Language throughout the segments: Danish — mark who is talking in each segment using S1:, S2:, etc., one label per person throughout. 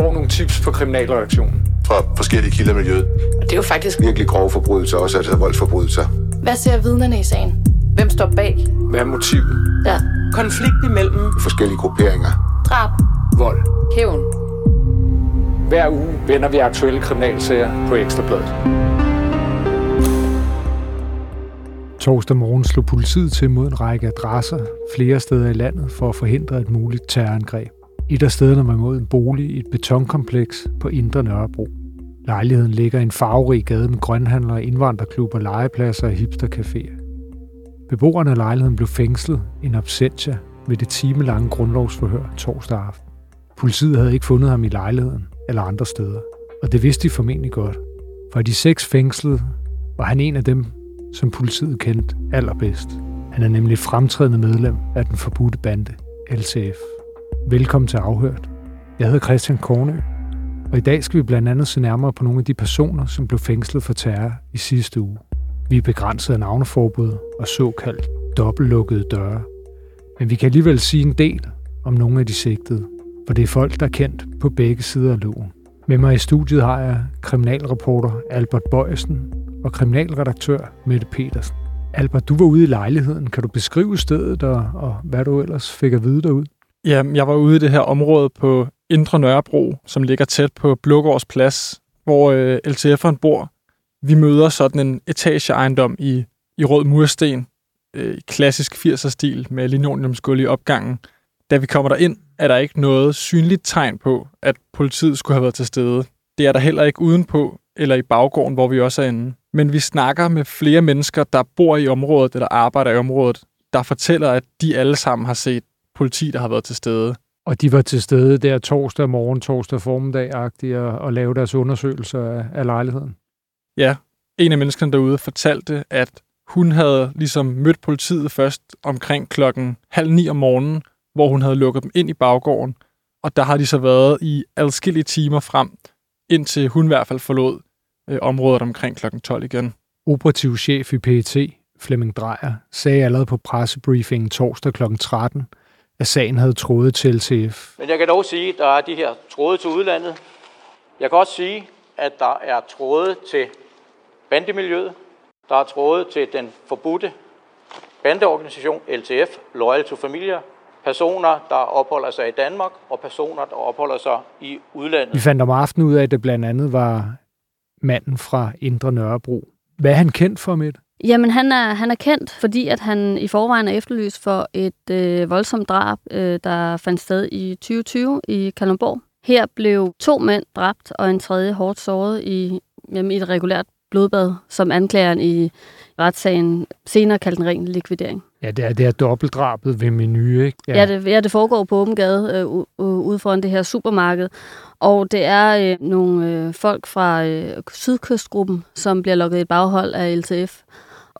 S1: får nogle tips på kriminalreaktionen.
S2: Fra forskellige kilder i miljøet.
S3: Og det er jo faktisk
S2: Virkelig grove forbrydelser, også altså voldsforbrydelser.
S4: Hvad ser vidnerne i sagen? Hvem står bag?
S1: Hvad er motivet?
S4: Ja.
S3: konflikt imellem
S2: Forskellige grupperinger.
S4: Drab.
S1: Vold.
S4: Hævn.
S1: Hver uge vender vi aktuelle kriminalsager på Ekstrabladet.
S5: Torsdag morgen slog politiet til mod en række adresser flere steder i landet for at forhindre et muligt terrorangreb. Et af stederne var mod en bolig i et betonkompleks på Indre Nørrebro. Lejligheden ligger i en farverig gade med grønhandlere, indvandrerklubber, legepladser og hipstercaféer. Beboerne af lejligheden blev fængslet en absentia ved det timelange grundlovsforhør torsdag aften. Politiet havde ikke fundet ham i lejligheden eller andre steder, og det vidste de formentlig godt. For af de seks fængslede var han en af dem, som politiet kendte allerbedst. Han er nemlig fremtrædende medlem af den forbudte bande, LCF. Velkommen til Afhørt. Jeg hedder Christian Kornø, og i dag skal vi blandt andet se nærmere på nogle af de personer, som blev fængslet for terror i sidste uge. Vi er begrænset af navneforbud og såkaldt dobbeltlukkede døre. Men vi kan alligevel sige en del om nogle af de sigtede, for det er folk, der er kendt på begge sider af loven. Med mig i studiet har jeg kriminalreporter Albert Bøjsen og kriminalredaktør Mette Petersen. Albert, du var ude i lejligheden. Kan du beskrive stedet og, og hvad du ellers fik at vide derude?
S6: Ja, jeg var ude i det her område på Indre Nørrebro, som ligger tæt på Blågårds Plads, hvor øh, LTF'eren bor. Vi møder sådan en etageejendom i, i rød mursten, øh, i klassisk 80'er-stil med linoleumsgulv i opgangen. Da vi kommer derind, er der ikke noget synligt tegn på, at politiet skulle have været til stede. Det er der heller ikke udenpå eller i baggården, hvor vi også er inde. Men vi snakker med flere mennesker, der bor i området eller arbejder i området, der fortæller, at de alle sammen har set politi, der har været til stede.
S5: Og de var til stede der torsdag morgen, torsdag formiddag-agtigt og, og lave deres undersøgelser af, af lejligheden.
S6: Ja, en af menneskerne derude fortalte, at hun havde ligesom mødt politiet først omkring klokken halv ni om morgenen, hvor hun havde lukket dem ind i baggården. Og der har de så været i adskillige timer frem, indtil hun i hvert fald forlod øh, området omkring klokken 12 igen.
S5: Operativ chef i PET, Flemming Drejer, sagde allerede på pressebriefingen torsdag kl. 13, at sagen havde trådet til LTF.
S7: Men jeg kan dog sige, at der er de her tråde til udlandet. Jeg kan også sige, at der er tråde til bandemiljøet. Der er tråde til den forbudte bandeorganisation LTF, Loyal to Familia. Personer, der opholder sig i Danmark, og personer, der opholder sig i udlandet.
S5: Vi fandt om aftenen ud af, at det blandt andet var manden fra Indre Nørrebro. Hvad er han kendt for, med?
S8: Jamen, han er, han er kendt, fordi at han i forvejen er efterlyst for et øh, voldsomt drab, øh, der fandt sted i 2020 i Kalundborg. Her blev to mænd dræbt, og en tredje hårdt såret i, jamen, i et regulært blodbad, som anklageren i retssagen senere kaldte en ren likvidering.
S5: Ja, det er, det er dobbeltdrabet ved menu, ikke?
S8: Ja, ja, det, ja det foregår på åben gade øh, ude foran det her supermarked. Og det er øh, nogle øh, folk fra øh, Sydkystgruppen, som bliver lukket i baghold af LTF.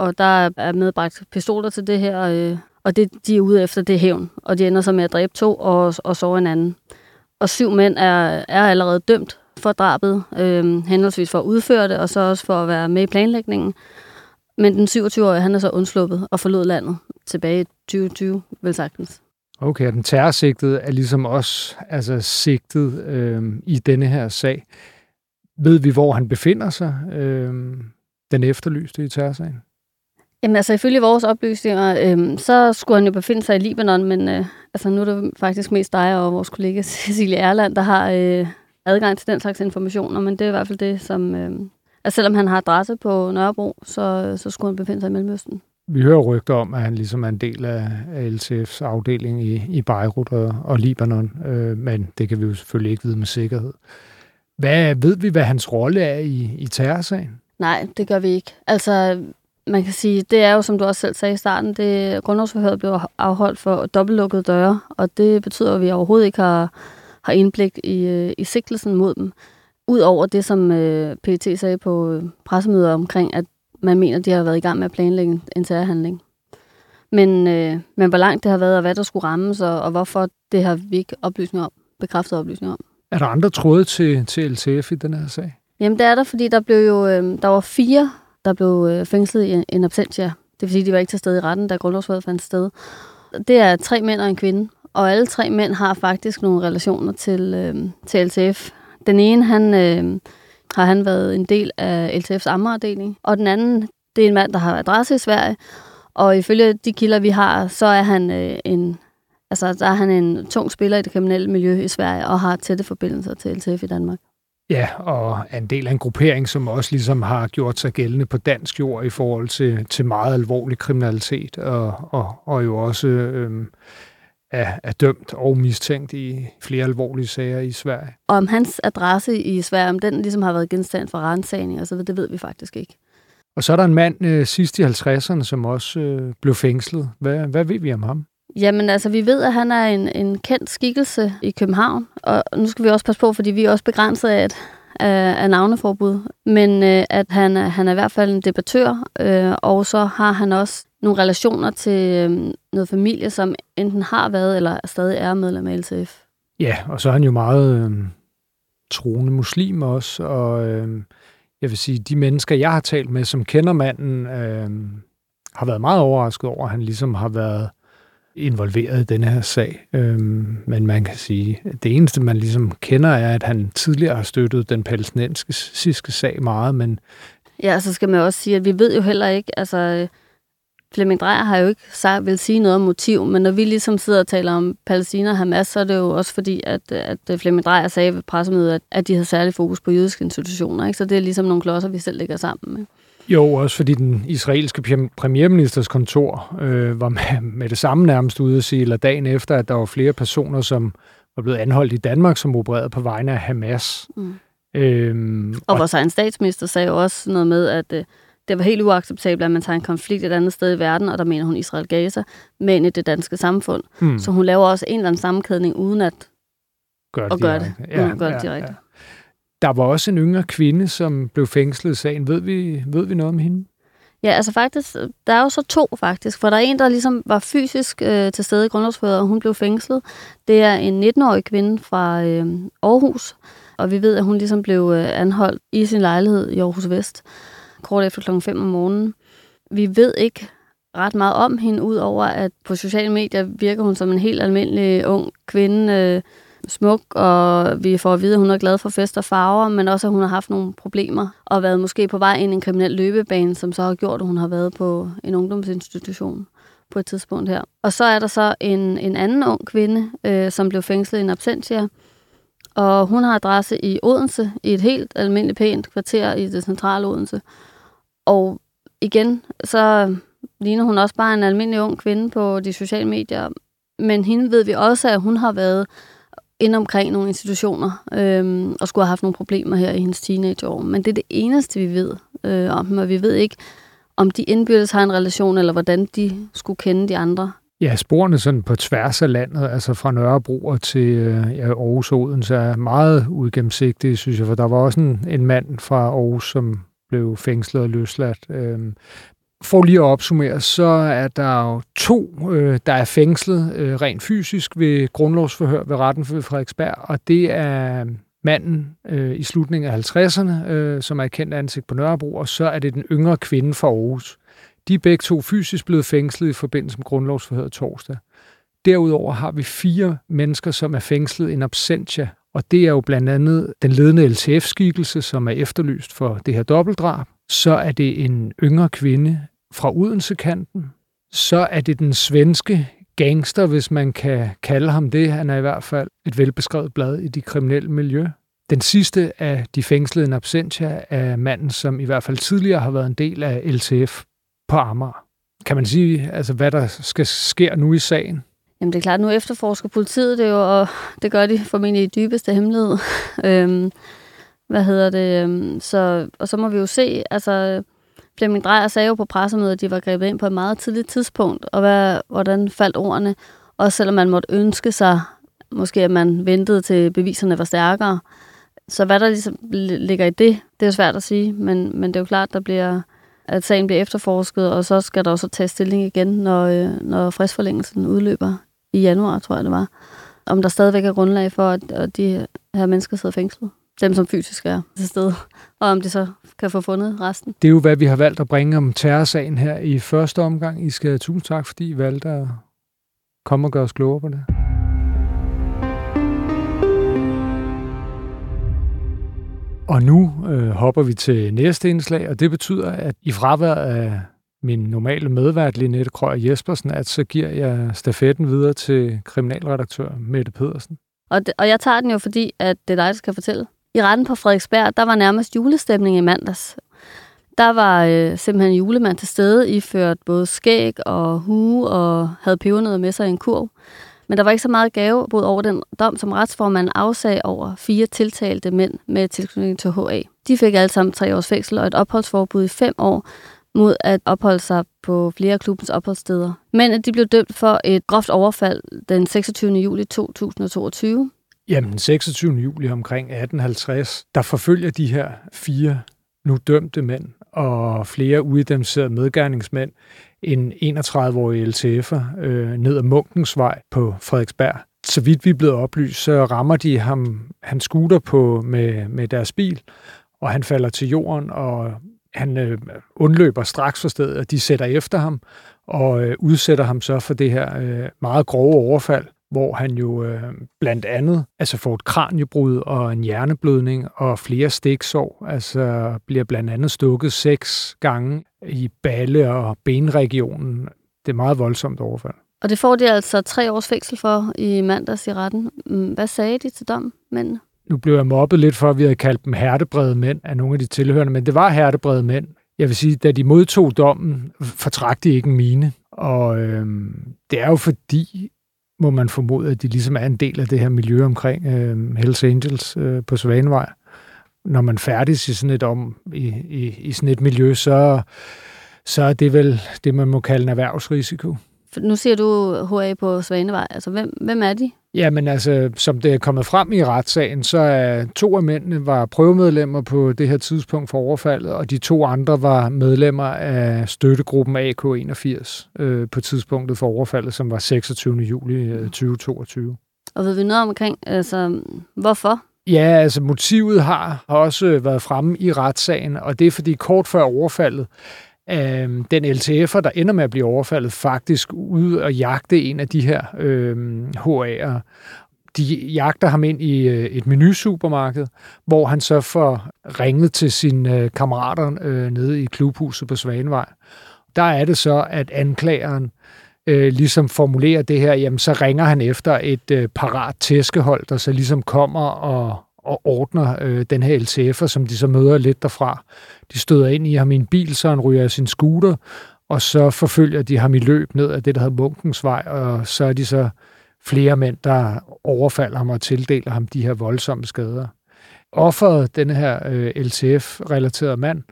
S8: Og der er medbragt pistoler til det her, øh, og det de er ude efter, det er hævn. Og de ender så med at dræbe to og, og sove en anden. Og syv mænd er, er allerede dømt for drabet, øh, henholdsvis for at udføre det, og så også for at være med i planlægningen. Men den 27-årige, han er så undsluppet og forlod landet tilbage i 2020, vel sagtens.
S5: Okay, og den terrorsigtede er ligesom også altså, sigtet øh, i denne her sag. Ved vi, hvor han befinder sig, øh, den efterlyste i terrorsagen?
S8: Jamen altså, ifølge vores oplysninger, øh, så skulle han jo befinde sig i Libanon, men øh, altså, nu er det faktisk mest dig og vores kollega Cecilie Erland, der har øh, adgang til den slags informationer, men det er i hvert fald det, som... Øh, Altså selvom han har adresse på Nørrebro, så, så skulle han befinde sig i Mellemøsten.
S5: Vi hører rygter om, at han ligesom er en del af, af LTF's afdeling i, i Beirut og, og Libanon, øh, men det kan vi jo selvfølgelig ikke vide med sikkerhed. Hvad, ved vi, hvad hans rolle er i, i terrorsagen?
S8: Nej, det gør vi ikke. Altså, man kan sige, det er jo, som du også selv sagde i starten, det grundlovsforhøret blev afholdt for dobbeltlukkede døre, og det betyder, at vi overhovedet ikke har, har indblik i, øh, i sigtelsen mod dem. Udover det, som øh, PET sagde på øh, pressemøder omkring, at man mener, de har været i gang med at planlægge en terrorhandling. Men, øh, men hvor langt det har været, og hvad der skulle rammes, og, og hvorfor, det har vi ikke oplysninger om, bekræftet oplysninger om.
S5: Er der andre tråde til, til LTF i den her sag?
S8: Jamen, det er der, fordi der blev jo, øh, der var fire, der blev øh, fængslet i en absentia. Det vil sige, de var ikke til stede i retten, da grundlovsvalget fandt sted. Det er tre mænd og en kvinde, Og alle tre mænd har faktisk nogle relationer til, øh, til LTF. Den ene, han, øh, har han været en del af LTF's ammerafdeling, og den anden, det er en mand, der har adresse i Sverige, og ifølge de kilder, vi har, så er han øh, en Altså, der er han en tung spiller i det kriminelle miljø i Sverige, og har tætte forbindelser til LTF i Danmark.
S5: Ja, og er en del af en gruppering, som også ligesom har gjort sig gældende på dansk jord i forhold til, til meget alvorlig kriminalitet, og, og, og jo også øhm, er, er dømt og mistænkt i flere alvorlige sager i Sverige.
S8: Og om hans adresse i Sverige, om den ligesom har været genstand for rensagning, så det ved vi faktisk ikke.
S5: Og så er der en mand øh, sidst i 50'erne, som også øh, blev fængslet. Hvad, hvad ved vi om ham?
S8: Jamen altså, vi ved, at han er en, en kendt skikkelse i København, og nu skal vi også passe på, fordi vi er også begrænset af, et, af, af navneforbud, men øh, at han, han er i hvert fald en debattør, øh, og så har han også nogle relationer til øh, noget familie, som enten har været eller stadig er medlem af LTF.
S5: Ja, og så er han jo meget øh, troende muslim også, og øh, jeg vil sige, de mennesker, jeg har talt med, som kender manden, øh, har været meget overrasket over, at han ligesom har været involveret i den her sag. Øhm, men man kan sige, at det eneste, man ligesom kender, er, at han tidligere har støttet den palæstinensiske sag meget, men...
S8: Ja, altså, så skal man også sige, at vi ved jo heller ikke, altså Flemming Drejer har jo ikke sagt, vil sige noget om motiv, men når vi ligesom sidder og taler om Palæstina og Hamas, så er det jo også fordi, at, at øh, Flemming Drejer sagde ved pressemødet, at, at de har særlig fokus på jødiske institutioner. Ikke? Så det er ligesom nogle klodser, vi selv ligger sammen med.
S5: Jo, også fordi den israelske premierministers kontor øh, var med, med det samme nærmest ude at sige, eller dagen efter, at der var flere personer, som var blevet anholdt i Danmark, som opererede på vegne af Hamas. Mm.
S8: Øhm, og, og vores egen statsminister sagde jo også noget med, at øh, det var helt uacceptabelt, at man tager en konflikt et andet sted i verden, og der mener hun Israel-Gaza, men i det danske samfund. Mm. Så hun laver også en eller anden sammenkædning, uden at
S5: gør det,
S8: gøre det. Ja, ja, det direkte. Ja.
S5: Der var også en yngre kvinde, som blev fængslet i sagen. Ved vi, ved vi noget om hende?
S8: Ja, altså faktisk, der er jo så to faktisk, for der er en, der ligesom var fysisk øh, til stede i grundlovsføret, og hun blev fængslet. Det er en 19-årig kvinde fra øh, Aarhus, og vi ved, at hun ligesom blev øh, anholdt i sin lejlighed i Aarhus Vest, kort efter klokken 5 om morgenen. Vi ved ikke ret meget om hende, udover at på sociale medier virker hun som en helt almindelig ung kvinde, øh, smuk, og vi får at vide, at hun er glad for fest og farver, men også, at hun har haft nogle problemer og været måske på vej ind i en kriminel løbebane, som så har gjort, at hun har været på en ungdomsinstitution på et tidspunkt her. Og så er der så en, en anden ung kvinde, øh, som blev fængslet i en absentia, og hun har adresse i Odense, i et helt almindeligt pænt kvarter i det centrale Odense. Og igen, så ligner hun også bare en almindelig ung kvinde på de sociale medier. Men hende ved vi også, at hun har været ind omkring nogle institutioner, øh, og skulle have haft nogle problemer her i hendes teenageår. Men det er det eneste, vi ved øh, om dem, og vi ved ikke, om de indbyrdes har en relation, eller hvordan de skulle kende de andre.
S5: Ja, sporene sådan på tværs af landet, altså fra Nørrebro til øh, ja, Aarhus og Odense, er meget uigennemsigtige, synes jeg, for der var også en, en mand fra Aarhus, som blev fængslet og løsladt. Øhm, for lige at opsummere, så er der jo to, øh, der er fængslet øh, rent fysisk ved grundlovsforhør ved retten for Frederiksberg, og det er manden øh, i slutningen af 50'erne, øh, som er kendt ansigt på Nørrebro, og så er det den yngre kvinde fra Aarhus. De er begge to fysisk blevet fængslet i forbindelse med grundlovsforhøret torsdag. Derudover har vi fire mennesker, som er fængslet in absentia, og det er jo blandt andet den ledende LTF-skikkelse, som er efterlyst for det her dobbeltdrab. Så er det en yngre kvinde fra Odense-kanten. Så er det den svenske gangster, hvis man kan kalde ham det. Han er i hvert fald et velbeskrevet blad i de kriminelle miljø. Den sidste af de fængslede en absentia er manden, som i hvert fald tidligere har været en del af LTF på Amager. Kan man sige, altså, hvad der skal ske nu i sagen?
S8: Jamen det er klart, nu efterforsker politiet det jo, og det gør de formentlig i dybeste hemmelighed. øhm, hvad hedder det? Øhm, så, og så må vi jo se, altså Flemming Drejer sagde jo på pressemødet, at de var grebet ind på et meget tidligt tidspunkt, og hvad, hvordan faldt ordene? Også selvom man måtte ønske sig, måske at man ventede til beviserne var stærkere. Så hvad der ligesom ligger i det, det er svært at sige, men, men det er jo klart, der bliver, at sagen bliver efterforsket, og så skal der også tage stilling igen, når, øh, når fristforlængelsen udløber i januar, tror jeg det var. Om der stadigvæk er grundlag for, at de her mennesker sidder fængslet dem, som fysisk er til stede, og om det så kan få fundet resten.
S5: Det er jo, hvad vi har valgt at bringe om terrorsagen her i første omgang. I skal tusind tak, fordi I valgte at komme og gøre os klogere på det. Og nu øh, hopper vi til næste indslag, og det betyder, at i fravær af min normale medvært, Linette Krøger Jespersen, at så giver jeg stafetten videre til kriminalredaktør Mette Pedersen.
S8: Og, det, og jeg tager den jo, fordi at det er dig, der skal fortælle, i retten på Frederiksberg, der var nærmest julestemning i mandags. Der var øh, simpelthen julemand til stede, iført både skæg og hue og havde pebernødder med sig i en kurv. Men der var ikke så meget gave både over den dom, som retsformanden afsag over fire tiltalte mænd med tilknytning til HA. De fik alle sammen tre års fængsel og et opholdsforbud i fem år mod at opholde sig på flere af klubbens opholdssteder. Men de blev dømt for et groft overfald den 26. juli 2022.
S5: Jamen, 26. juli omkring 1850, der forfølger de her fire nu dømte mænd og flere uidentificerede medgerningsmænd en 31-årig LTF'er øh, ned ad Munkens vej på Frederiksberg. Så vidt vi er blevet oplyst, så rammer de ham, han scooter på med, med deres bil, og han falder til jorden, og han øh, undløber straks for stedet, og de sætter efter ham og øh, udsætter ham så for det her øh, meget grove overfald, hvor han jo øh, blandt andet altså får et kranjebrud og en hjerneblødning og flere stiksår, altså bliver blandt andet stukket seks gange i balle- og benregionen. Det er meget voldsomt overfald.
S8: Og det får de altså tre års fængsel for i mandags i retten. Mm, hvad sagde de til dom, mændene?
S5: Nu blev jeg mobbet lidt for, at vi havde kaldt dem hertebrede mænd af nogle af de tilhørende, men det var hertebrede mænd. Jeg vil sige, da de modtog dommen, fortrak de ikke en mine. Og øh, det er jo fordi, må man formode, at de ligesom er en del af det her miljø omkring øh, Hells Angels øh, på Svanevej. Når man færdes i sådan et, om, i, i, i sådan et miljø, så, så er det vel det, man må kalde en erhvervsrisiko.
S8: Nu ser du HA på Svanevej. Altså, hvem, hvem er de?
S5: Jamen altså, som det er kommet frem i retssagen, så er to af mændene var prøvemedlemmer på det her tidspunkt for overfaldet, og de to andre var medlemmer af støttegruppen AK81 øh, på tidspunktet for overfaldet, som var 26. juli øh, 2022.
S8: Og ved vi noget omkring, altså, hvorfor?
S5: Ja, altså motivet har også været fremme i retssagen, og det er fordi kort før overfaldet, øh, den LTF'er, der ender med at blive overfaldet, faktisk ude og jagte en af de her øh, HA'ere. De jagter ham ind i øh, et menusupermarked, hvor han så får ringet til sine øh, kammerater øh, nede i klubhuset på Svanevej. Der er det så, at anklageren øh, ligesom formulerer det her, jamen så ringer han efter et øh, parat tæskehold, der så ligesom kommer og, og ordner øh, den her LTF'er, som de så møder lidt derfra. De støder ind i ham i en bil, så han ryger sin scooter, og så forfølger de ham i løb ned af det, der hedder Munkens Vej, og så er de så flere mænd, der overfalder ham og tildeler ham de her voldsomme skader. Offeret, den her øh, LTF-relaterede mand,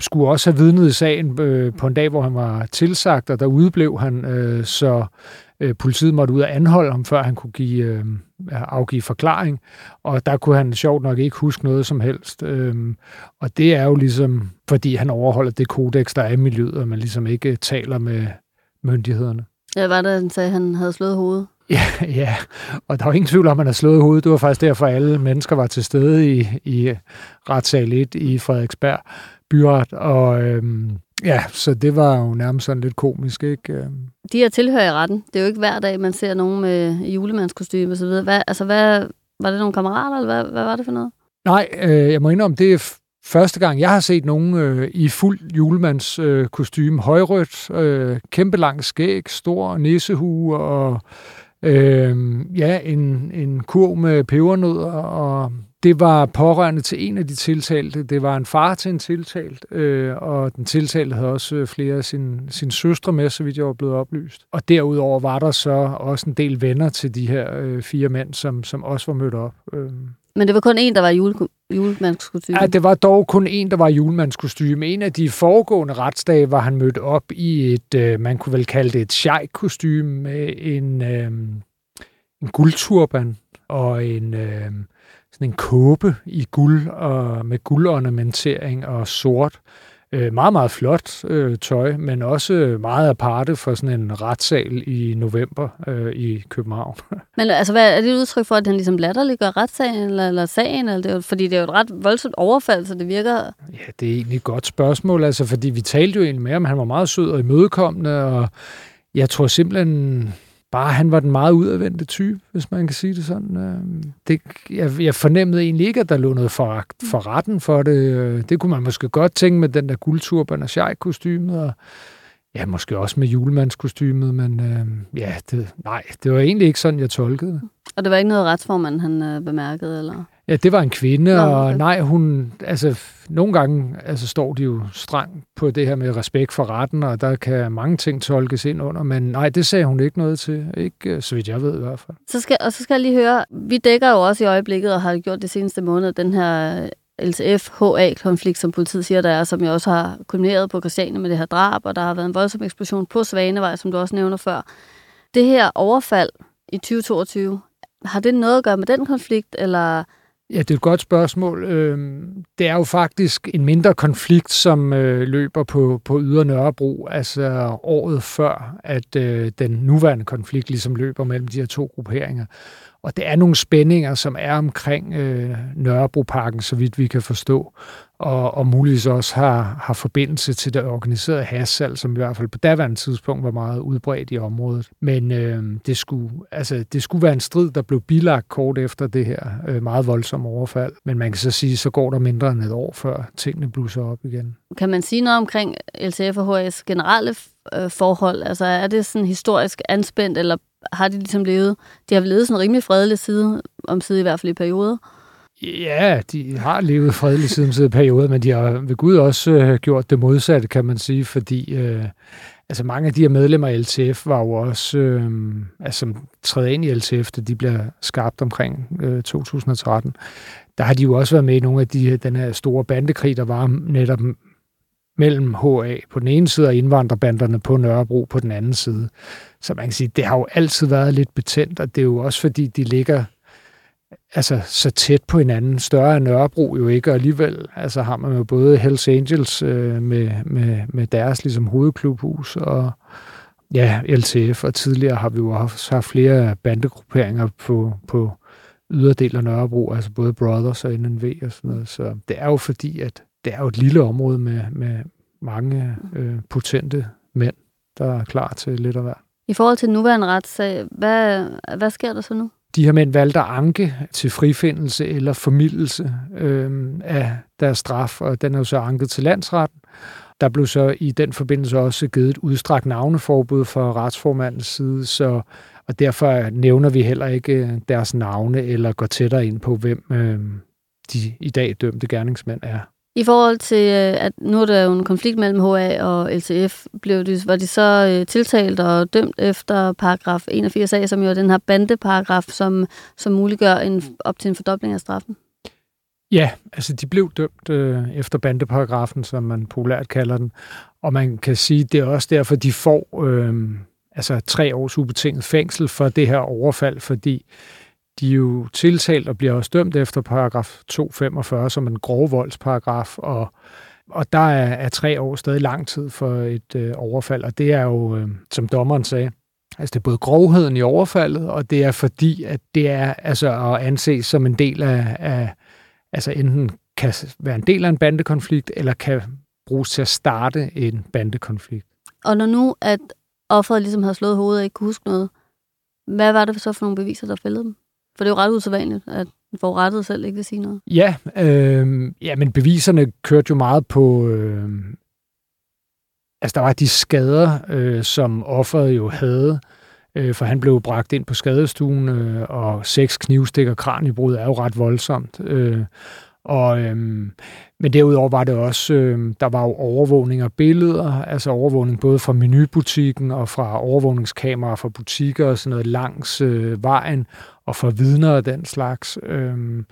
S5: skulle også have vidnet i sagen øh, på en dag, hvor han var tilsagt, og der udblev han, øh, så øh, politiet måtte ud og anholde ham, før han kunne give, øh, afgive forklaring. Og der kunne han sjovt nok ikke huske noget som helst. Øh, og det er jo ligesom, fordi han overholder det kodex, der er i miljøet, og man ligesom ikke taler med myndighederne.
S8: Ja, var det, han sagde, at han havde slået hovedet?
S5: Ja, ja, og der var ingen tvivl om, at han har slået hovedet. Det var faktisk derfor, at alle mennesker var til stede i, i retssal 1 i Frederiksberg byret, og øhm, ja, så det var jo nærmest sådan lidt komisk, ikke? Øhm.
S8: De her tilhører i retten. Det er jo ikke hver dag, man ser nogen med julemandskostyme og så videre. Hvad, altså, hvad, var det nogle kammerater, eller hvad, hvad var det for noget?
S5: Nej, øh, jeg må indrømme, det er første gang, jeg har set nogen øh, i fuld julemandskostyme. Øh, højrødt, øh, kæmpe lang skæg, stor nissehue og øh, ja, en, en kurv med pebernødder og det var pårørende til en af de tiltalte. Det var en far til en tiltalt, øh, og den tiltalte havde også øh, flere af sine, sin søstre med, så vidt jeg var blevet oplyst. Og derudover var der så også en del venner til de her øh, fire mænd, som, som også var mødt op. Øh.
S8: Men det var kun en, der var jule, julemandskostyme?
S5: Ja, det var dog kun en, der var julemandskostyme. En af de foregående retsdage var han mødt op i et, øh, man kunne vel kalde det et sheik-kostyme med en, øh, en guldturban og en... Øh, sådan en kåbe i guld og med guldornamentering og sort. Øh, meget, meget flot øh, tøj, men også meget aparte for sådan en retssal i november øh, i København.
S8: Men altså, hvad, er det et udtryk for, at han ligesom latterliggør retssagen eller, eller sagen? Eller det er, fordi det er jo et ret voldsomt overfald, så det virker...
S5: Ja, det er egentlig et godt spørgsmål, altså, fordi vi talte jo egentlig med ham. Han var meget sød og imødekommende, og jeg tror simpelthen bare han var den meget udadvendte type, hvis man kan sige det sådan. Øh. Det, jeg, jeg fornemmede egentlig ikke, at der lå noget for, for retten for det. Øh. Det kunne man måske godt tænke med den der guldturban og kostymet og ja, måske også med julemandskostymet, men øh, ja, det, nej, det var egentlig ikke sådan, jeg tolkede det.
S8: Og det var ikke noget retsformand, han øh, bemærkede, eller?
S5: Ja, det var en kvinde, Nå, og nej, hun, altså, nogle gange altså, står de jo streng på det her med respekt for retten, og der kan mange ting tolkes ind under, men nej, det sagde hun ikke noget til, ikke øh, så vidt jeg ved i hvert fald.
S8: Så skal, og så skal jeg lige høre, vi dækker jo også i øjeblikket, og har gjort det seneste måned, den her LTF-HA-konflikt, som politiet siger, der er, som jeg også har kulmineret på Christiania med det her drab, og der har været en voldsom eksplosion på Svanevej, som du også nævner før. Det her overfald i 2022, har det noget at gøre med den konflikt, eller
S5: Ja, det er et godt spørgsmål. Øhm, det er jo faktisk en mindre konflikt, som øh, løber på, på Ydre Nørrebro, altså året før, at øh, den nuværende konflikt ligesom løber mellem de her to grupperinger. Og det er nogle spændinger, som er omkring øh, Nørrebroparken, så vidt vi kan forstå, og, og muligvis også har, har forbindelse til det organiserede hassal, som i hvert fald på daværende tidspunkt var meget udbredt i området. Men øh, det, skulle, altså, det skulle være en strid, der blev bilagt kort efter det her øh, meget voldsomme overfald. Men man kan så sige, så går der mindre end et år, før tingene blusser op igen.
S8: Kan man sige noget omkring LTF og HS generelle øh, forhold? Altså er det sådan historisk anspændt, eller har de ligesom levet, de har levet sådan en rimelig fredelig side, om side i hvert fald i perioder?
S5: Ja, de har levet fredeligt siden siden periode, men de har ved Gud også øh, gjort det modsatte, kan man sige, fordi øh, altså mange af de her medlemmer af LTF var jo også, øh, altså træde ind i LTF, da de bliver skabt omkring øh, 2013. Der har de jo også været med i nogle af de, den her store bandekrig, der var netop mellem HA på den ene side og indvandrerbanderne på Nørrebro på den anden side. Så man kan sige, det har jo altid været lidt betændt, og det er jo også fordi, de ligger altså, så tæt på hinanden. Større er Nørrebro jo ikke, og alligevel altså, har man jo både Hells Angels øh, med, med, med deres ligesom, hovedklubhus, og ja, LTF, og tidligere har vi jo også haft flere bandegrupperinger på, på yderdel af Nørrebro, altså både Brothers og NNV og sådan noget. Så det er jo fordi, at det er jo et lille område med, med mange øh, potente mænd, der er klar til lidt af hver.
S8: I forhold til den nuværende retssag, hvad, hvad sker der så nu?
S5: De har mænd valgt at anke til frifindelse eller formidelse øh, af deres straf, og den er jo så anket til landsretten. Der blev så i den forbindelse også givet et udstrakt navneforbud fra retsformandens side, så, og derfor nævner vi heller ikke deres navne eller går tættere ind på, hvem øh, de i dag dømte gerningsmænd er.
S8: I forhold til, øh, at nu er der jo en konflikt mellem HA og LTF, blev de, var de så øh, tiltalt og dømt efter paragraf 81a, som jo er den her bandeparagraf, som, som muliggør en, op til en fordobling af straffen?
S5: Ja, altså de blev dømt øh, efter bandeparagrafen, som man populært kalder den. Og man kan sige, det er også derfor, de får øh, altså tre års ubetinget fængsel for det her overfald, fordi de er jo tiltalt og bliver også dømt efter paragraf 245 som en grov voldsparagraf, og, og der er, er tre år stadig lang tid for et øh, overfald, og det er jo, øh, som dommeren sagde, altså det er både grovheden i overfaldet, og det er fordi, at det er altså at anses som en del af, af altså enten kan være en del af en bandekonflikt, eller kan bruges til at starte en bandekonflikt.
S8: Og når nu, at offeret ligesom har slået hovedet og ikke kunne huske noget, hvad var det så for nogle beviser, der fældede dem? For det er jo ret usædvanligt, at rettet selv ikke vil sige noget.
S5: Ja, øh, ja, men beviserne kørte jo meget på... Øh, altså, der var de skader, øh, som offeret jo havde, øh, for han blev bragt ind på skadestuen, øh, og seks knivstikker kraniebrud er jo ret voldsomt. Øh, og, øhm, men derudover var det også, øhm, der var jo overvågning af billeder, altså overvågning både fra menubutikken og fra overvågningskameraer fra butikker og sådan noget langs øh, vejen og fra vidner og den slags. Øhm,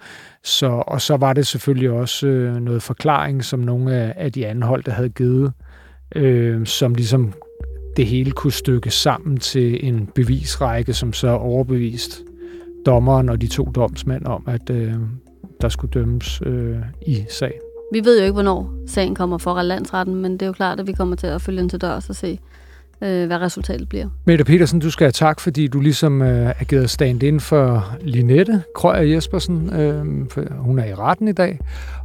S5: så, og så var det selvfølgelig også øh, noget forklaring, som nogle af, af de anholdte havde givet, øh, som ligesom det hele kunne stykke sammen til en bevisrække, som så overbevist dommeren og de to domsmænd om, at øh, der skulle dømmes øh, i sagen.
S8: Vi ved jo ikke, hvornår sagen kommer for landsretten, men det er jo klart, at vi kommer til at følge ind til dørs og se, øh, hvad resultatet bliver.
S5: Mette Petersen, du skal have tak, fordi du ligesom øh, givet stand ind for Linette Krøyer Jespersen. Øh, for hun er i retten i dag.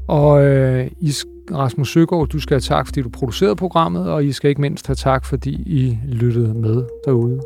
S5: Og øh, I, Rasmus Søgaard, du skal have tak, fordi du producerede programmet, og I skal ikke mindst have tak, fordi I lyttede med derude.